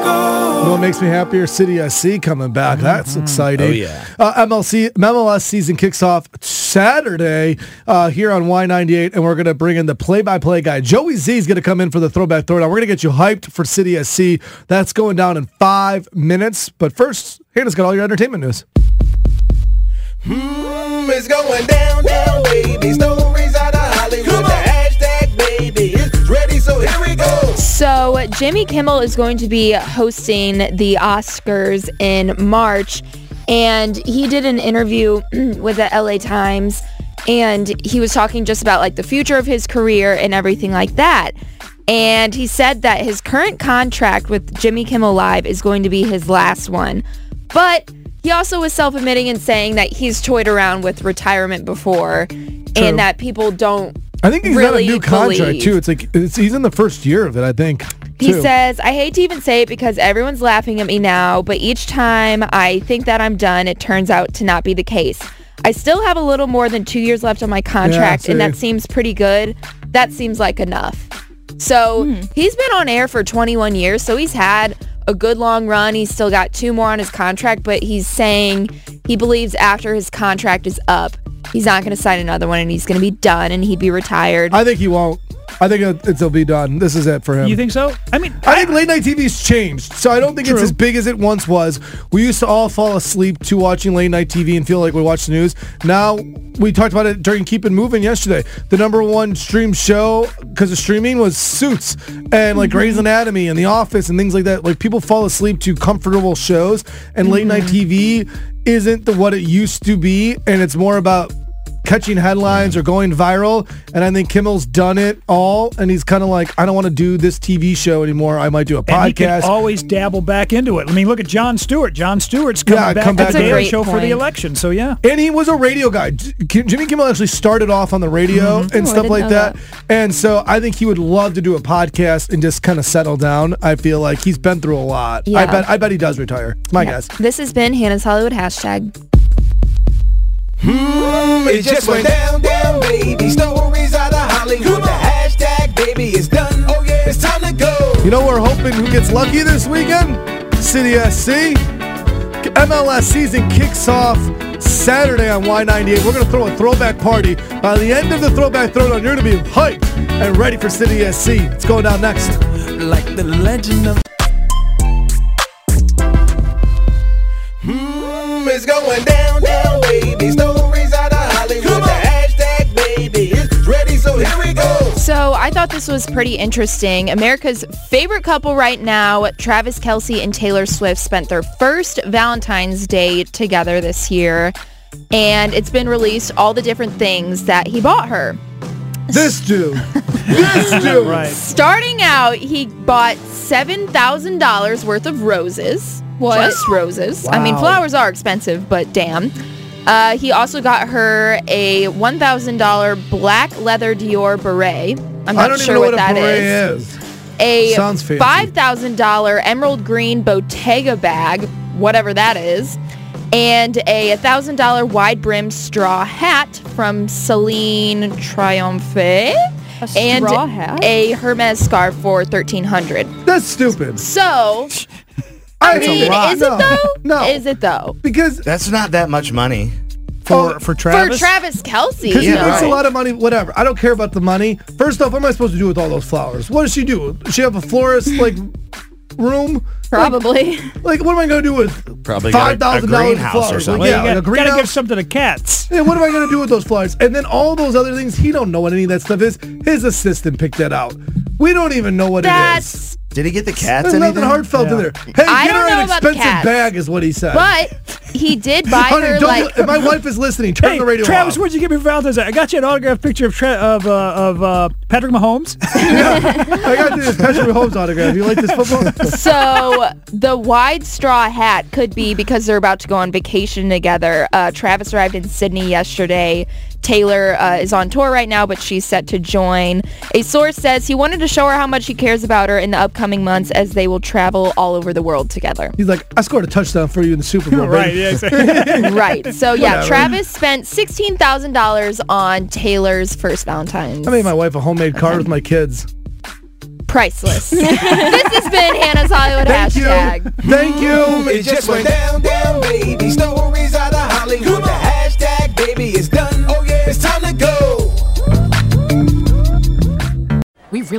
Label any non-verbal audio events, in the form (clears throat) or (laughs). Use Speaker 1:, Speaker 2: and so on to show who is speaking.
Speaker 1: You know what makes me happier? City SC coming back. That's exciting.
Speaker 2: Oh, yeah.
Speaker 1: Uh, MLC MLS season kicks off Saturday uh, here on Y98, and we're going to bring in the play-by-play guy. Joey Z is going to come in for the throwback throwdown. We're going to get you hyped for City SC. That's going down in five minutes. But first, Hannah's got all your entertainment news.
Speaker 3: Mm, it's going down, down, baby. So
Speaker 4: Jimmy Kimmel is going to be hosting the Oscars in March, and he did an interview (clears throat) with the LA Times, and he was talking just about like the future of his career and everything like that. And he said that his current contract with Jimmy Kimmel Live is going to be his last one. But he also was self-admitting and saying that he's toyed around with retirement before and that people don't
Speaker 1: I think he's
Speaker 4: really
Speaker 1: got a new contract
Speaker 4: believe.
Speaker 1: too. It's like it's, he's in the first year of it, I think.
Speaker 4: He
Speaker 1: too.
Speaker 4: says, I hate to even say it because everyone's laughing at me now, but each time I think that I'm done, it turns out to not be the case. I still have a little more than two years left on my contract, and that seems pretty good. That seems like enough. So hmm. he's been on air for 21 years, so he's had a good long run. He's still got two more on his contract, but he's saying he believes after his contract is up, he's not going to sign another one and he's going to be done and he'd be retired.
Speaker 1: I think he won't. I think it, it'll be done. This is it for him.
Speaker 2: You think so? I mean,
Speaker 1: I think late night TV's changed, so I don't think it's
Speaker 2: True.
Speaker 1: as big as it once was. We used to all fall asleep to watching late night TV and feel like we watched the news. Now we talked about it during Keep It Moving yesterday. The number one stream show because of streaming was Suits and like Grey's mm-hmm. Anatomy and The Office and things like that. Like people fall asleep to comfortable shows, and late night mm-hmm. TV isn't the what it used to be, and it's more about catching headlines or going viral. And I think Kimmel's done it all, and he's kind of like, I don't want to do this TV show anymore. I might do a
Speaker 2: and he can
Speaker 1: podcast.
Speaker 2: always dabble back into it. I mean, look at Jon Stewart. Jon Stewart's coming
Speaker 1: Yeah,
Speaker 2: back
Speaker 1: come
Speaker 2: to
Speaker 1: back
Speaker 2: the
Speaker 1: to
Speaker 2: Daily
Speaker 1: it.
Speaker 2: Show for the election. So yeah,
Speaker 1: and he was a radio guy. Jimmy Kimmel actually started off on the radio mm-hmm. and
Speaker 4: Oh,
Speaker 1: stuff like that.
Speaker 4: that.
Speaker 1: And so I think he would love to do a podcast and just kind of settle down. I feel like he's been through a lot. I bet. I bet he does retire. My
Speaker 4: Yeah.
Speaker 1: guess.
Speaker 4: This has been Hannah's Hollywood hashtag.
Speaker 3: Mm, it just went down, down, baby. Stories out of Hollywood. The hashtag, baby, is done. Oh yeah, it's time to go.
Speaker 1: You know, we're hoping who gets lucky this weekend? City SC. MLS season kicks off Saturday on Y98. We're going to throw a throwback party. By the end of the throwback throwdown, you're going to be hyped and ready for City SC. It's going down next.
Speaker 3: Like the legend of. Mm, it's going down, down. Stories out of Hollywood. The hashtag, baby, is ready, so here we go.
Speaker 4: So I thought this was pretty interesting. America's favorite couple right now, Travis Kelce and Taylor Swift, spent their first Valentine's Day together this year. And it's been released all the different things that he bought her.
Speaker 1: This dude. (laughs) this dude.
Speaker 2: right.
Speaker 4: Starting out, he bought $7,000 worth of roses. What? Just roses. I mean, flowers are expensive, but damn. Uh, he also got her a $1,000 black leather Dior beret. I'm
Speaker 1: I
Speaker 4: not
Speaker 1: don't
Speaker 4: sure
Speaker 1: even know
Speaker 4: what
Speaker 1: what,
Speaker 4: that
Speaker 1: a beret
Speaker 4: is.
Speaker 1: is.
Speaker 4: A
Speaker 1: Sounds fancy.
Speaker 4: $5,000 emerald green Bottega bag, whatever that is. And a $1,000 wide brimmed straw hat from Celine Triomphe. and
Speaker 5: straw hat?
Speaker 4: a Hermes scarf for 1300
Speaker 1: That's stupid.
Speaker 4: So,
Speaker 1: I
Speaker 4: I mean, is it though?
Speaker 1: No.
Speaker 4: Is it though?
Speaker 1: Because
Speaker 6: That's not that much money.
Speaker 2: For oh, for Travis.
Speaker 4: For Travis Kelce.
Speaker 1: Because he
Speaker 6: Yeah,
Speaker 1: makes a lot of money, whatever. I don't care about the money. First off, what am I supposed to do with all those flowers? What does she do? Does she have a florist (laughs) like room?
Speaker 4: Probably.
Speaker 1: Like, what am I going to do with
Speaker 5: Probably
Speaker 1: five thousand
Speaker 5: a
Speaker 1: dollars
Speaker 5: greenhouse or
Speaker 1: flowers?
Speaker 5: something.
Speaker 1: Like,
Speaker 2: Well,
Speaker 1: yeah,
Speaker 2: you
Speaker 1: a
Speaker 2: got, gotta give something to cats.
Speaker 1: Yeah, what am I going to do with those flowers? And then all those other things, he don't know what any of that stuff is. His assistant picked that out. We don't even know what it is.
Speaker 4: That's.
Speaker 5: Did he get the cats?
Speaker 1: There's nothing
Speaker 5: anything?
Speaker 1: heartfelt in there. Hey,
Speaker 4: I
Speaker 1: get her an expensive bag, is what he said.
Speaker 4: But he did buy
Speaker 1: Honey,
Speaker 4: her
Speaker 1: don't
Speaker 4: like.
Speaker 1: if my wife is listening, turn
Speaker 2: Hey,
Speaker 1: the radio
Speaker 2: Travis,
Speaker 1: off.
Speaker 2: what'd you get me for Valentine's Day? I got you an autographed picture of Tra- of uh, of uh, Patrick Mahomes. (laughs)
Speaker 1: I got you this Patrick Mahomes autograph. You like this football? (laughs)
Speaker 4: So the wide straw hat could be because they're about to go on vacation together. Uh, Travis arrived in Sydney yesterday. Taylor uh, is on tour right now, but she's set to join. A source says he wanted to show her how much he cares about her in the upcoming months as they will travel all over the world together.
Speaker 1: He's like, I scored a touchdown for you in the Super Bowl. (laughs)
Speaker 2: right. Yeah. Exactly. (laughs)
Speaker 4: right. So yeah,
Speaker 1: Whatever.
Speaker 4: Travis spent sixteen thousand dollars on Taylor's first Valentine's.
Speaker 1: I made my wife a homemade card with my kids.
Speaker 4: priceless. (laughs) this has been Hannah's Hollywood
Speaker 1: Thank
Speaker 4: hashtag.
Speaker 1: you. Thank you.
Speaker 3: It just went down,